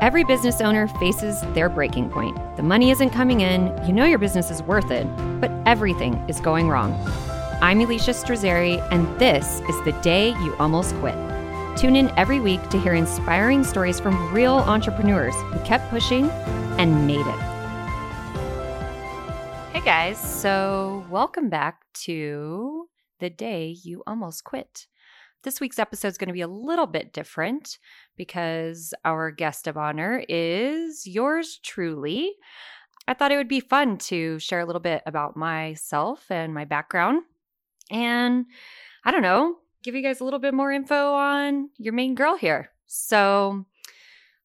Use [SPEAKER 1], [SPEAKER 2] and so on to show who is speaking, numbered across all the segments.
[SPEAKER 1] Every business owner faces their breaking point. The money isn't coming in, you know your business is worth it, but everything is going wrong. I'm Elicia Strazzeri, and this is the day you almost quit. Tune in every week to hear inspiring stories from real entrepreneurs who kept pushing and made it. Hey guys, so welcome back to the day you almost quit. This week's episode is going to be a little bit different because our guest of honor is yours truly. I thought it would be fun to share a little bit about myself and my background. And I don't know, give you guys a little bit more info on your main girl here. So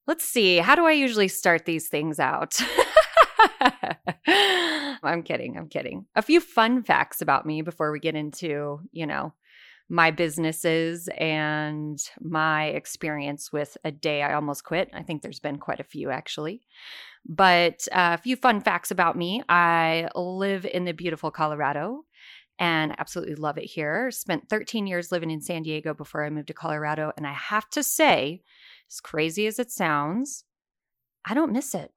[SPEAKER 1] let's see, how do I usually start these things out? I'm kidding. I'm kidding. A few fun facts about me before we get into, you know, my businesses and my experience with a day I almost quit. I think there's been quite a few actually. But uh, a few fun facts about me I live in the beautiful Colorado and absolutely love it here. Spent 13 years living in San Diego before I moved to Colorado. And I have to say, as crazy as it sounds, I don't miss it.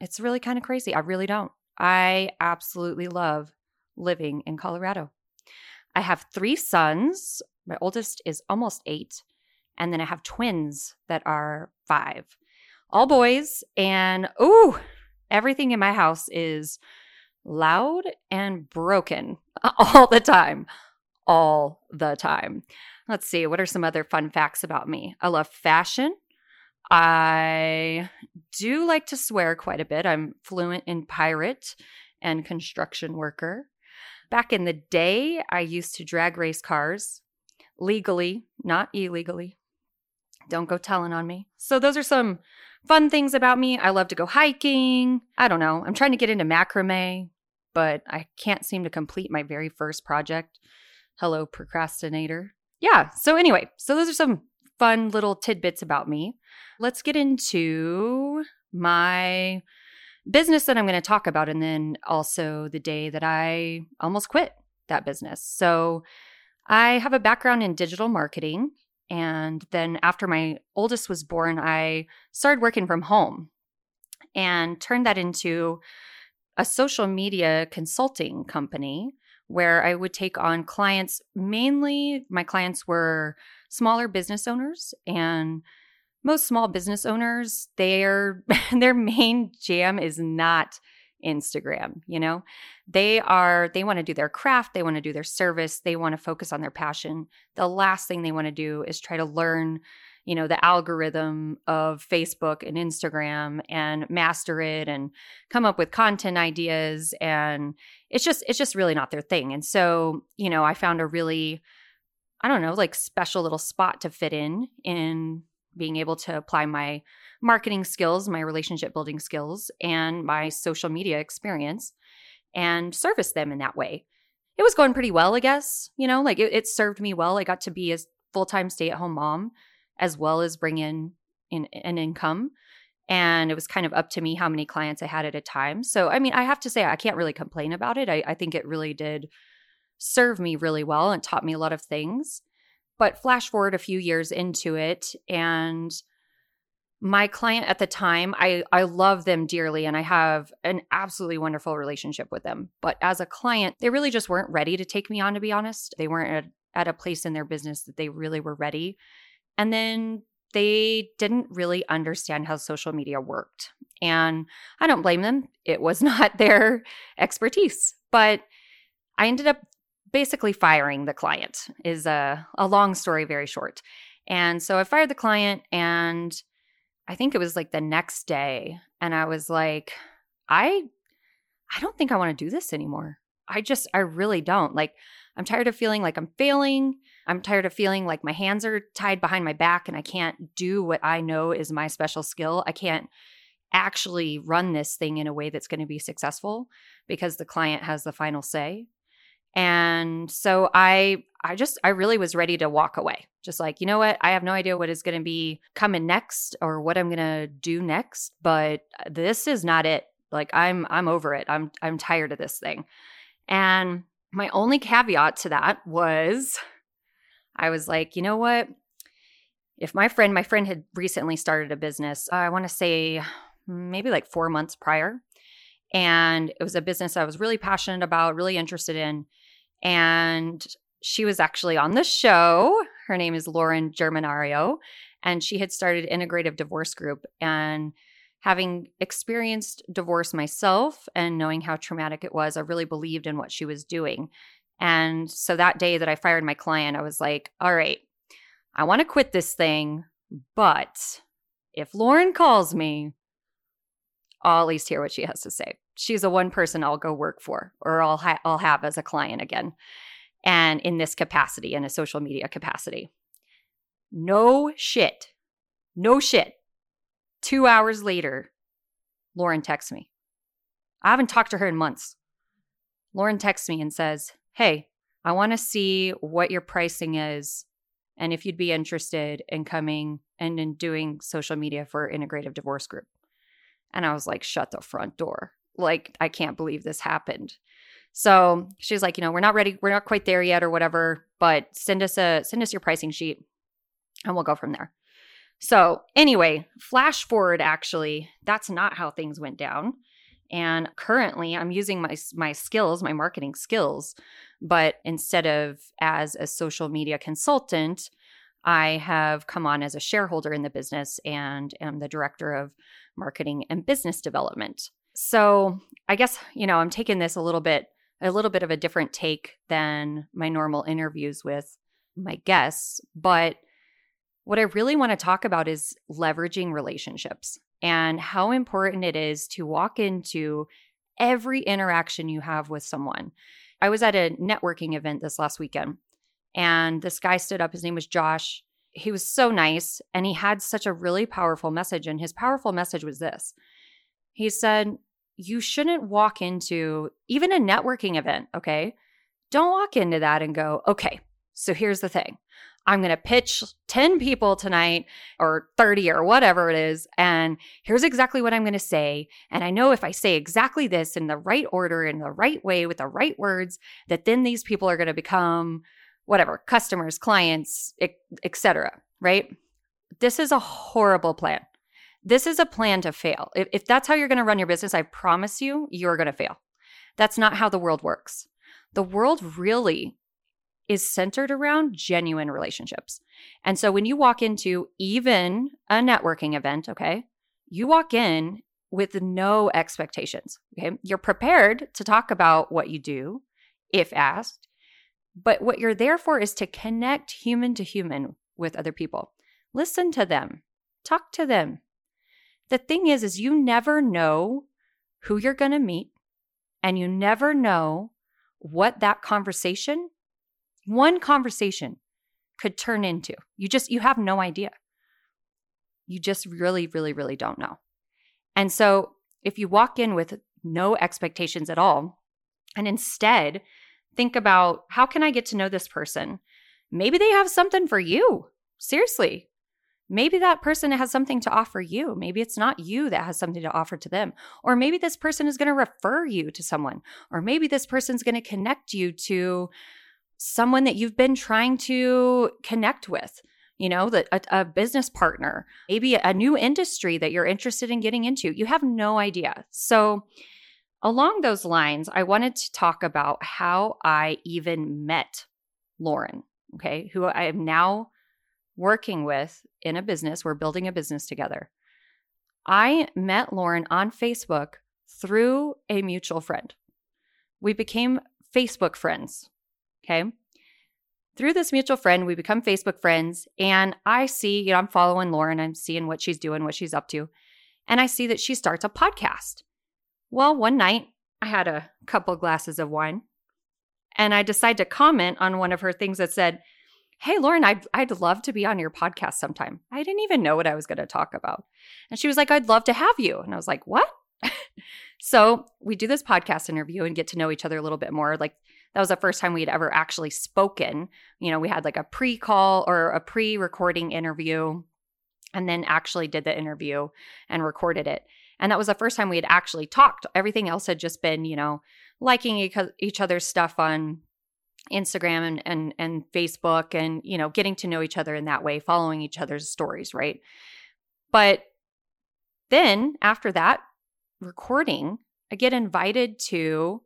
[SPEAKER 1] It's really kind of crazy. I really don't. I absolutely love living in Colorado. I have three sons. My oldest is almost eight. And then I have twins that are five, all boys. And oh, everything in my house is loud and broken all the time. All the time. Let's see, what are some other fun facts about me? I love fashion. I do like to swear quite a bit. I'm fluent in pirate and construction worker. Back in the day, I used to drag race cars legally, not illegally. Don't go telling on me. So, those are some fun things about me. I love to go hiking. I don't know. I'm trying to get into macrame, but I can't seem to complete my very first project. Hello, procrastinator. Yeah. So, anyway, so those are some fun little tidbits about me. Let's get into my business that I'm going to talk about, and then also the day that I almost quit that business. So, I have a background in digital marketing. And then after my oldest was born, I started working from home and turned that into a social media consulting company where I would take on clients. Mainly, my clients were smaller business owners and most small business owners, their their main jam is not Instagram, you know? They are they want to do their craft, they want to do their service, they want to focus on their passion. The last thing they want to do is try to learn, you know, the algorithm of Facebook and Instagram and master it and come up with content ideas and it's just it's just really not their thing. And so, you know, I found a really I don't know, like special little spot to fit in in being able to apply my marketing skills, my relationship building skills, and my social media experience and service them in that way. It was going pretty well, I guess. You know, like it, it served me well. I got to be a full time stay at home mom as well as bring in, in an income. And it was kind of up to me how many clients I had at a time. So, I mean, I have to say, I can't really complain about it. I, I think it really did serve me really well and taught me a lot of things. But flash forward a few years into it, and my client at the time, I, I love them dearly and I have an absolutely wonderful relationship with them. But as a client, they really just weren't ready to take me on, to be honest. They weren't at, at a place in their business that they really were ready. And then they didn't really understand how social media worked. And I don't blame them. It was not their expertise. But I ended up basically firing the client is a, a long story very short. And so i fired the client and i think it was like the next day and i was like i i don't think i want to do this anymore. I just i really don't. Like i'm tired of feeling like i'm failing. I'm tired of feeling like my hands are tied behind my back and i can't do what i know is my special skill. I can't actually run this thing in a way that's going to be successful because the client has the final say and so I I just I really was ready to walk away. Just like, you know what? I have no idea what is going to be coming next or what I'm going to do next, but uh, this is not it. Like I'm I'm over it. I'm I'm tired of this thing. And my only caveat to that was I was like, you know what? if my friend, my friend had recently started a business, uh, I want to say maybe like four months prior. And it was a business I was really passionate about, really interested in. And she was actually on the show. Her name is Lauren Germanario, and she had started Integrative Divorce Group. And having experienced divorce myself and knowing how traumatic it was, I really believed in what she was doing. And so that day that I fired my client, I was like, all right, I want to quit this thing, but if Lauren calls me, I'll at least hear what she has to say. She's a one person I'll go work for or I'll, ha- I'll have as a client again. And in this capacity, in a social media capacity. No shit. No shit. Two hours later, Lauren texts me. I haven't talked to her in months. Lauren texts me and says, Hey, I want to see what your pricing is and if you'd be interested in coming and in doing social media for integrative divorce group. And I was like, shut the front door. Like, I can't believe this happened. So she's like, you know, we're not ready, we're not quite there yet or whatever, but send us a send us your pricing sheet and we'll go from there. So anyway, flash forward actually, that's not how things went down. And currently I'm using my my skills, my marketing skills, but instead of as a social media consultant, I have come on as a shareholder in the business and am the director of marketing and business development. So, I guess, you know, I'm taking this a little bit a little bit of a different take than my normal interviews with my guests, but what I really want to talk about is leveraging relationships and how important it is to walk into every interaction you have with someone. I was at a networking event this last weekend, and this guy stood up. His name was Josh. He was so nice, and he had such a really powerful message. And his powerful message was this He said, You shouldn't walk into even a networking event, okay? Don't walk into that and go, Okay, so here's the thing I'm going to pitch 10 people tonight or 30 or whatever it is. And here's exactly what I'm going to say. And I know if I say exactly this in the right order, in the right way, with the right words, that then these people are going to become whatever customers, clients, etc. Right? This is a horrible plan. This is a plan to fail. If, if that's how you're going to run your business, I promise you, you're going to fail. That's not how the world works. The world really is centered around genuine relationships. And so when you walk into even a networking event, okay, you walk in with no expectations. Okay. You're prepared to talk about what you do if asked, but what you're there for is to connect human to human with other people. Listen to them, talk to them. The thing is, is you never know who you're going to meet and you never know what that conversation one conversation could turn into. You just, you have no idea. You just really, really, really don't know. And so if you walk in with no expectations at all, and instead think about how can I get to know this person? Maybe they have something for you. Seriously. Maybe that person has something to offer you. Maybe it's not you that has something to offer to them. Or maybe this person is going to refer you to someone. Or maybe this person's going to connect you to someone that you've been trying to connect with you know that a, a, business partner maybe a new industry that you're interested in getting into you have no idea so along those lines i wanted to talk about how i even met lauren okay who i am now working with in a business we're building a business together i met lauren on facebook through a mutual friend we became facebook friends Okay. Through this mutual friend, we become Facebook friends. And I see, you know, I'm following Lauren, I'm seeing what she's doing, what she's up to. And I see that she starts a podcast. Well, one night I had a couple glasses of wine and I decided to comment on one of her things that said, Hey, Lauren, I'd, I'd love to be on your podcast sometime. I didn't even know what I was going to talk about. And she was like, I'd love to have you. And I was like, What? so we do this podcast interview and get to know each other a little bit more. Like that was the first time we had ever actually spoken. You know, we had like a pre call or a pre recording interview and then actually did the interview and recorded it. And that was the first time we had actually talked. Everything else had just been, you know, liking each other's stuff on Instagram and, and and Facebook and you know getting to know each other in that way, following each other's stories, right? But then after that recording, I get invited to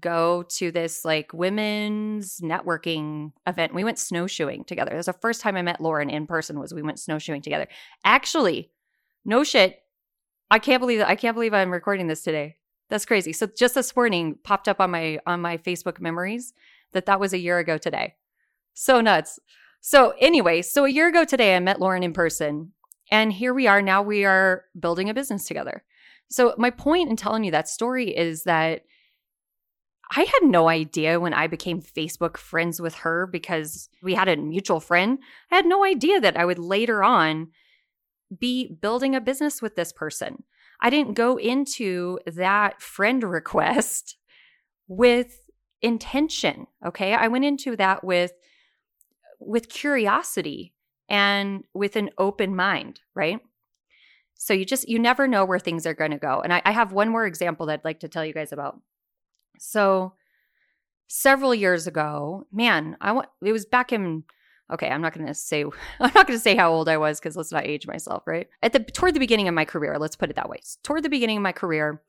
[SPEAKER 1] go to this like women's networking event. We went snowshoeing together. It was the first time I met Lauren in person was we went snowshoeing together. Actually, no shit. I can't believe I can't believe I'm recording this today. That's crazy. So just this morning popped up on my on my Facebook memories that that was a year ago today. So nuts. So anyway, so a year ago today I met Lauren in person and here we are now we are building a business together. So my point in telling you that story is that I had no idea when I became Facebook friends with her because we had a mutual friend. I had no idea that I would later on be building a business with this person. I didn't go into that friend request with intention, okay? I went into that with with curiosity and with an open mind, right? So you just you never know where things are going to go. And I, I have one more example that I'd like to tell you guys about. So several years ago, man, I want it was back in okay, I'm not going to say I'm not going to say how old I was cuz let's not age myself, right? At the toward the beginning of my career, let's put it that way. Toward the beginning of my career,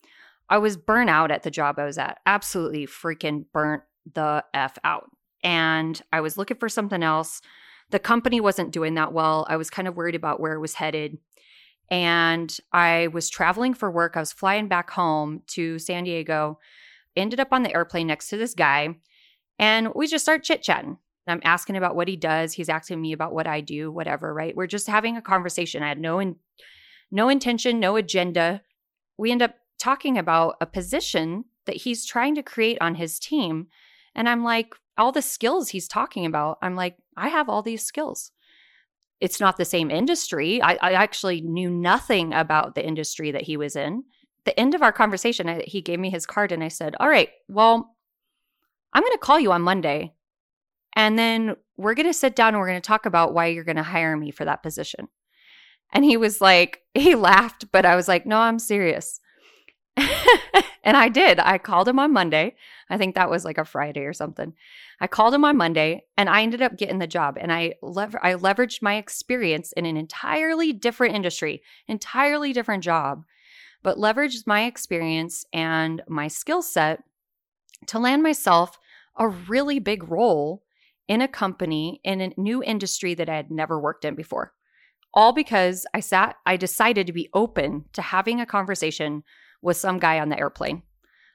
[SPEAKER 1] I was burnt out at the job I was at. Absolutely freaking burnt the f out. And I was looking for something else. The company wasn't doing that well. I was kind of worried about where it was headed. And I was traveling for work. I was flying back home to San Diego ended up on the airplane next to this guy and we just start chit chatting. I'm asking about what he does. He's asking me about what I do, whatever, right? We're just having a conversation. I had no in, no intention, no agenda. We end up talking about a position that he's trying to create on his team. And I'm like, all the skills he's talking about, I'm like, I have all these skills. It's not the same industry. I, I actually knew nothing about the industry that he was in the end of our conversation, I, he gave me his card and I said, All right, well, I'm going to call you on Monday. And then we're going to sit down and we're going to talk about why you're going to hire me for that position. And he was like, he laughed, but I was like, no, I'm serious. and I did. I called him on Monday. I think that was like a Friday or something. I called him on Monday and I ended up getting the job. And I lever- I leveraged my experience in an entirely different industry, entirely different job but leveraged my experience and my skill set to land myself a really big role in a company in a new industry that I had never worked in before. All because I sat, I decided to be open to having a conversation with some guy on the airplane.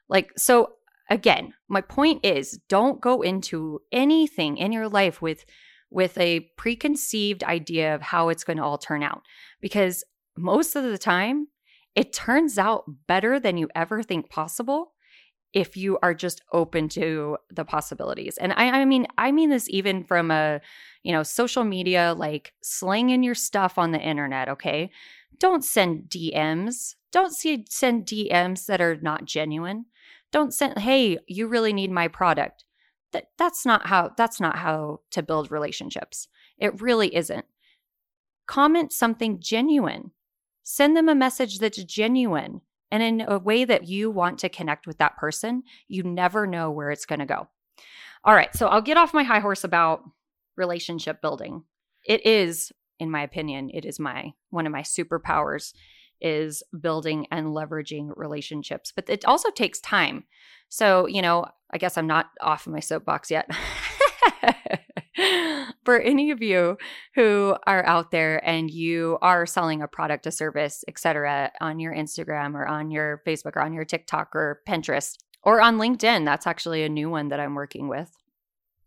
[SPEAKER 1] Like, so again, my point is don't go into anything in your life with with a preconceived idea of how it's going to all turn out because most of the time it turns out better than you ever think possible if you are just open to the possibilities. And I, I mean, I mean this even from a, you know, social media, like slinging your stuff on the internet. Okay, don't send DMs. Don't see send DMs that are not genuine. Don't send, hey, you really need my product. That that's not how that's not how to build relationships. It really isn't. Comment something genuine. Send them a message that's genuine and in a way that you want to connect with that person. You never know where it's going to go. All right, so I'll get off my high horse about relationship building. It is, in my opinion, it is my one of my superpowers is building and leveraging relationships, but it also takes time. So, you know, I guess I'm not off of my soapbox yet. for any of you who are out there and you are selling a product, a service, etc., on your Instagram or on your Facebook or on your TikTok or Pinterest or on LinkedIn, that's actually a new one that I'm working with.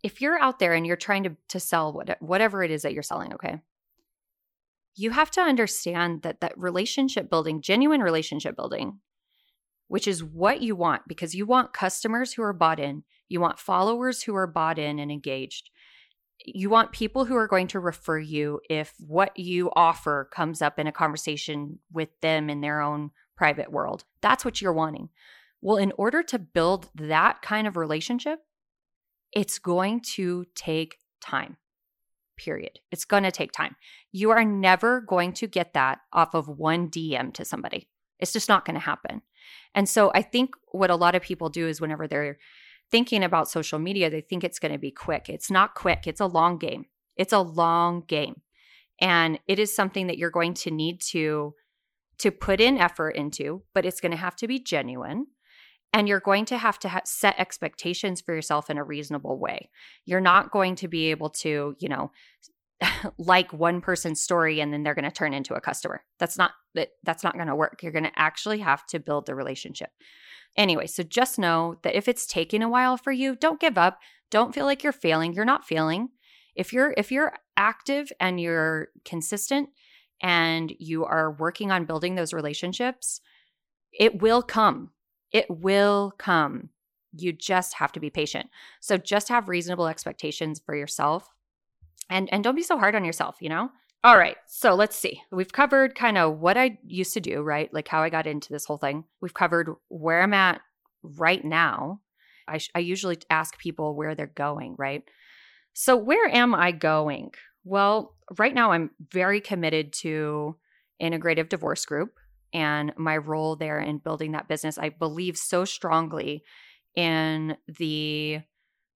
[SPEAKER 1] If you're out there and you're trying to, to sell what, whatever it is that you're selling, okay, you have to understand that that relationship building, genuine relationship building, which is what you want because you want customers who are bought in, you want followers who are bought in and engaged you want people who are going to refer you if what you offer comes up in a conversation with them in their own private world. That's what you're wanting. Well, in order to build that kind of relationship, it's going to take time. Period. It's going to take time. You are never going to get that off of one DM to somebody. It's just not going to happen. And so I think what a lot of people do is whenever they're thinking about social media, they think it's going to be quick. It's not quick, it's a long game. It's a long game. And it is something that you're going to need to to put in effort into, but it's going to have to be genuine. And you're going to have to ha- set expectations for yourself in a reasonable way. You're not going to be able to, you know, like one person's story and then they're going to turn into a customer. That's not that that's not going to work. You're going to actually have to build the relationship. Anyway, so just know that if it's taking a while for you, don't give up. Don't feel like you're failing. You're not failing. If you're if you're active and you're consistent and you are working on building those relationships, it will come. It will come. You just have to be patient. So just have reasonable expectations for yourself and and don't be so hard on yourself, you know? All right. So let's see. We've covered kind of what I used to do, right? Like how I got into this whole thing. We've covered where I'm at right now. I, sh- I usually ask people where they're going, right? So, where am I going? Well, right now I'm very committed to Integrative Divorce Group and my role there in building that business. I believe so strongly in the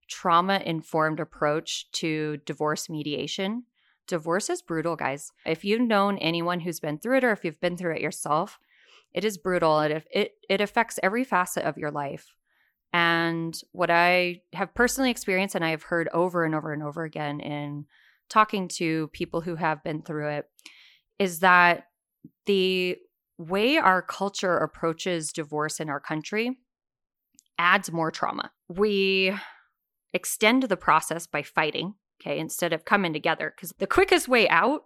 [SPEAKER 1] trauma informed approach to divorce mediation. Divorce is brutal, guys. If you've known anyone who's been through it or if you've been through it yourself, it is brutal. It, it, it affects every facet of your life. And what I have personally experienced and I have heard over and over and over again in talking to people who have been through it is that the way our culture approaches divorce in our country adds more trauma. We extend the process by fighting, okay, instead of coming together because the quickest way out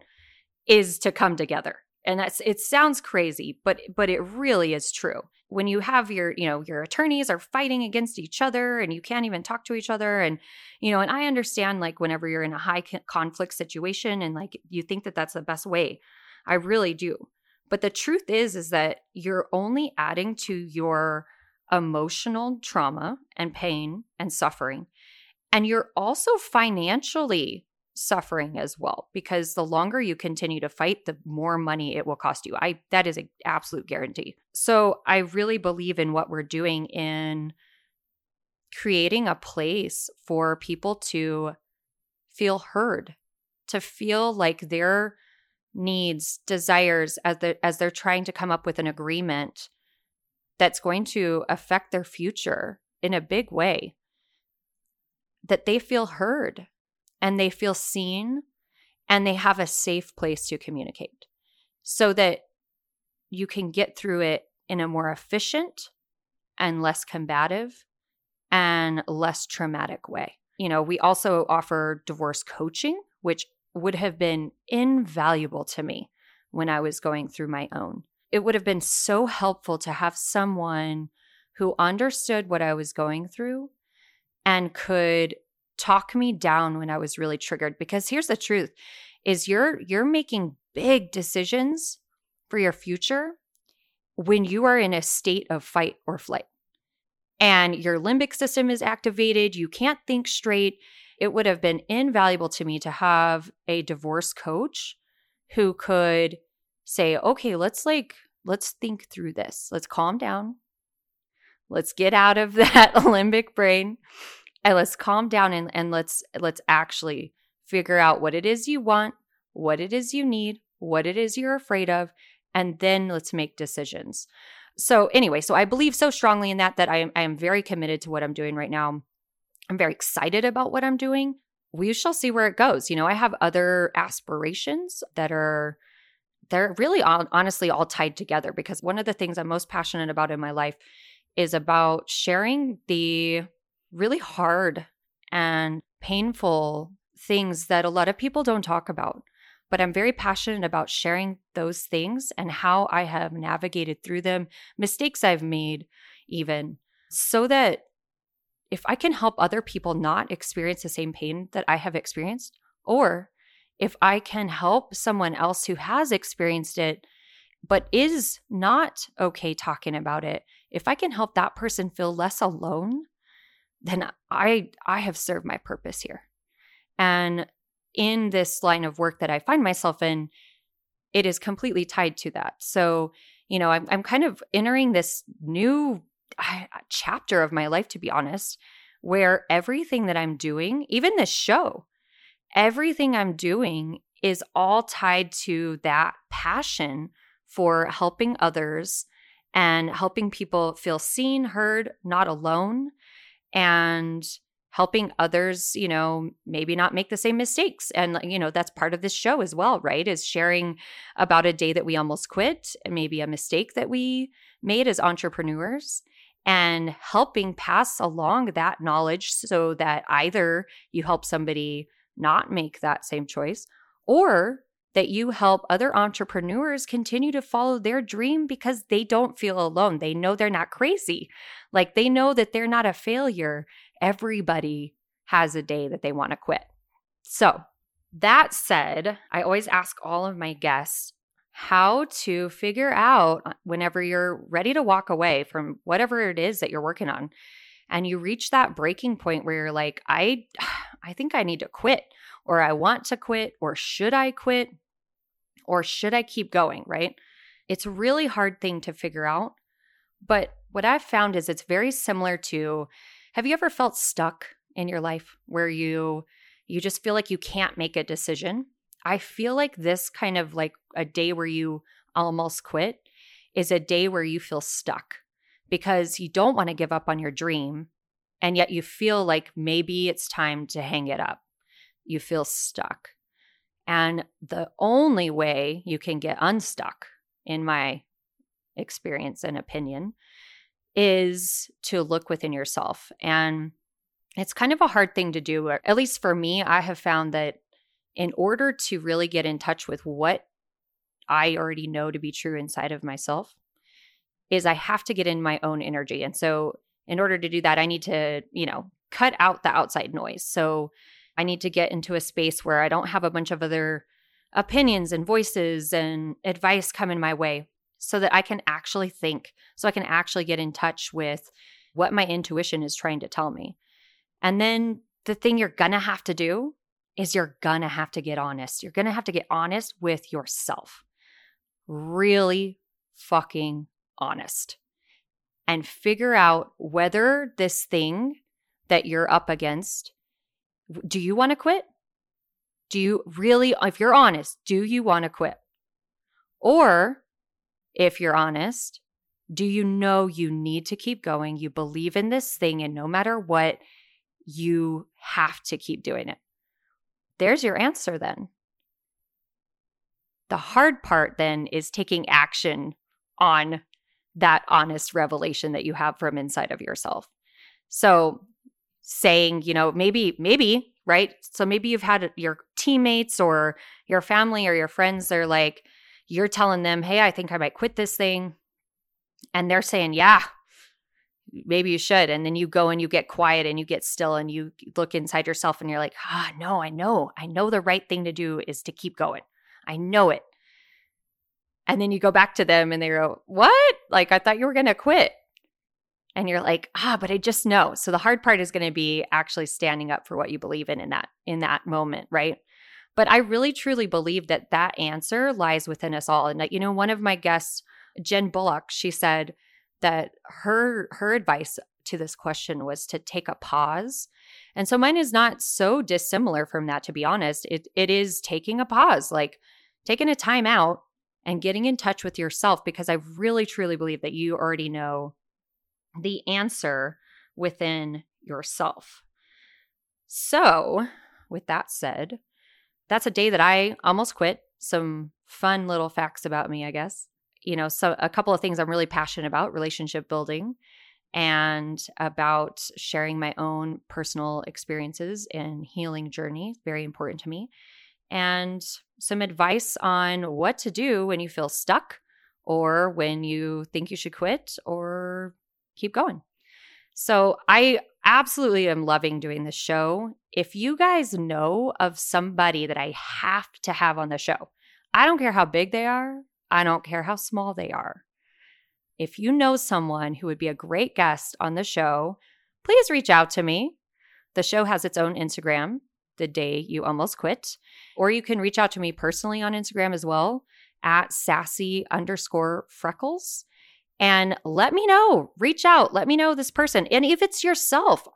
[SPEAKER 1] is to come together. And that's it sounds crazy, but but it really is true. When you have your, you know, your attorneys are fighting against each other and you can't even talk to each other and you know, and I understand like whenever you're in a high conflict situation and like you think that that's the best way. I really do. But the truth is is that you're only adding to your emotional trauma and pain and suffering. And you're also financially suffering as well because the longer you continue to fight the more money it will cost you i that is an absolute guarantee so i really believe in what we're doing in creating a place for people to feel heard to feel like their needs desires as the as they're trying to come up with an agreement that's going to affect their future in a big way that they feel heard and they feel seen and they have a safe place to communicate so that you can get through it in a more efficient and less combative and less traumatic way. You know, we also offer divorce coaching, which would have been invaluable to me when I was going through my own. It would have been so helpful to have someone who understood what I was going through and could talk me down when I was really triggered. Because here's the truth is you're you're making big decisions for your future when you are in a state of fight or flight. And your limbic system is activated. You can't think straight it would have been invaluable to me to have a divorce coach who could say okay let's like let's think through this. Let's calm down. Let's get out of that limbic brain and let's calm down and, and let's let's actually figure out what it is you want what it is you need what it is you're afraid of and then let's make decisions. So anyway so i believe so strongly in that that i am, I am very committed to what i'm doing right now i'm very excited about what i'm doing we shall see where it goes you know i have other aspirations that are they're really all, honestly all tied together because one of the things i'm most passionate about in my life is about sharing the really hard and painful things that a lot of people don't talk about. But I'm very passionate about sharing those things and how I have navigated through them, mistakes I've made, even so that if I can help other people not experience the same pain that I have experienced, or if I can help someone else who has experienced it but is not okay talking about it, if I can help that person feel less alone then I I have served my purpose here. And in this line of work that I find myself in, it is completely tied to that. So, you know, I'm I'm kind of entering this new chapter of my life to be honest, where everything that I'm doing, even this show, everything I'm doing is all tied to that passion for helping others and helping people feel seen, heard, not alone, and helping others, you know, maybe not make the same mistakes. And, you know, that's part of this show as well, right? Is sharing about a day that we almost quit, maybe a mistake that we made as entrepreneurs, and helping pass along that knowledge so that either you help somebody not make that same choice or that you help other entrepreneurs continue to follow their dream because they don't feel alone. They know they're not crazy. Like they know that they're not a failure. Everybody has a day that they want to quit. So, that said, I always ask all of my guests how to figure out uh, whenever you're ready to walk away from whatever it is that you're working on and you reach that breaking point where you're like I I think I need to quit or I want to quit or should I quit? or should I keep going, right? It's a really hard thing to figure out. But what I've found is it's very similar to have you ever felt stuck in your life where you you just feel like you can't make a decision? I feel like this kind of like a day where you almost quit is a day where you feel stuck because you don't want to give up on your dream and yet you feel like maybe it's time to hang it up. You feel stuck. And the only way you can get unstuck, in my experience and opinion, is to look within yourself. And it's kind of a hard thing to do. At least for me, I have found that in order to really get in touch with what I already know to be true inside of myself, is I have to get in my own energy. And so, in order to do that, I need to, you know, cut out the outside noise. So, I need to get into a space where I don't have a bunch of other opinions and voices and advice coming my way so that I can actually think, so I can actually get in touch with what my intuition is trying to tell me. And then the thing you're going to have to do is you're to have to get honest. You're to have to get honest with yourself. Really fucking honest. And figure out whether this thing that you're up against do you want to quit? Do you really, if you're honest, do you want to quit? Or if you're honest, do you know you need to keep going? You believe in this thing, and no matter what, you have to keep doing it. There's your answer then. The hard part then is taking action on that honest revelation that you have from inside of yourself. So saying, you know, maybe, maybe, right? So maybe you've had your teammates or your family or your friends, they're like, you're telling them, hey, I think I might quit this thing. And they're saying, yeah, maybe you should. And then you go and you get quiet and you get still and you look inside yourself and you're like, ah, no, I know. I know the right thing to do is to keep going. I know it. And then you go back to them and they go, what? Like, I thought you were going to quit and you're like ah but i just know so the hard part is going to be actually standing up for what you believe in in that in that moment right but i really truly believe that that answer lies within us all and that you know one of my guests jen bullock she said that her her advice to this question was to take a pause and so mine is not so dissimilar from that to be honest it it is taking a pause like taking a time out and getting in touch with yourself because i really truly believe that you already know the answer within yourself. So, with that said, that's a day that I almost quit. Some fun little facts about me, I guess. You know, so a couple of things I'm really passionate about relationship building and about sharing my own personal experiences and healing journey. Very important to me. And some advice on what to do when you feel stuck or when you think you should quit or keep going. So I absolutely am loving doing this show. If you guys know of somebody that I have to have on the show, I don't care how big they are, I don't care how small they are. If you know someone who would be a great guest on the show, please reach out to me. The show has its own Instagram, the day you almost quit, or you can reach out to me personally on Instagram as well at sassy underscore freckles and let me know. Reach out. Let me know this person. And if it's yourself,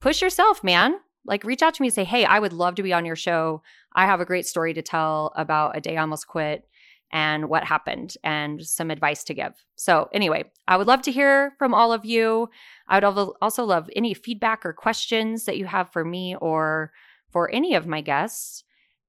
[SPEAKER 1] push yourself, man. Like reach out to me and say, hey, I would love to be on your show. I have a great story to tell about a day I almost quit and what happened and some advice to give. So, anyway, I would love to hear from all of you. I would also love any feedback or questions that you have for me or for any of my guests.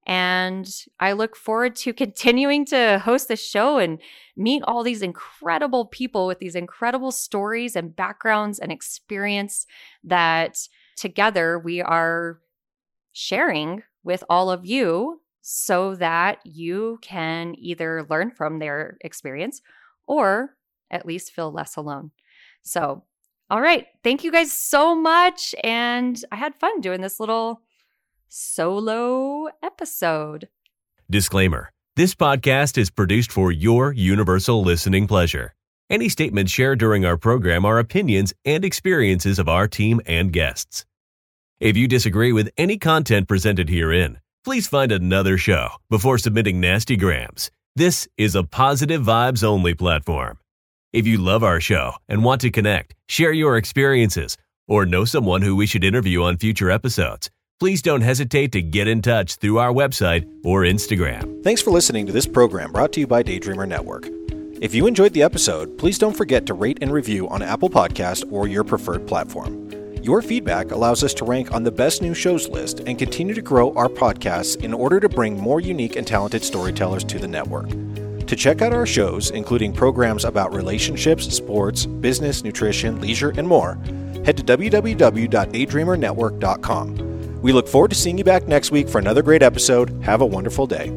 [SPEAKER 1] And I look forward to continuing to host this show and meet all these incredible people with these incredible stories and backgrounds and experience that together we are sharing with all of you so that you can either learn from their experience or at least feel less alone. So, all right. Thank you guys so much. And I had fun doing this little solo episode.
[SPEAKER 2] Disclaimer This podcast is produced for your universal listening pleasure. Any statements shared during our program are opinions and experiences of our team and guests. If you disagree with any content presented herein, please find another show before submitting nasty grams. This is a positive vibes only platform. If you love our show and want to connect, share your experiences, or know someone who we should interview on future episodes, please don't hesitate to get in touch through our website or Instagram.
[SPEAKER 3] Thanks for listening to this program brought to you by Daydreamer Network. If you enjoyed the episode, please don't forget to rate and review on Apple Podcast or your preferred platform. Your feedback allows us to rank on the best new shows list and continue to grow our podcasts in order to bring more unique and talented storytellers to the network. To check out our shows, including programs about relationships, sports, business, nutrition, leisure, and more, head to www.daydreamernetwork.com. We look forward to seeing you back next week for another great episode. Have a wonderful day.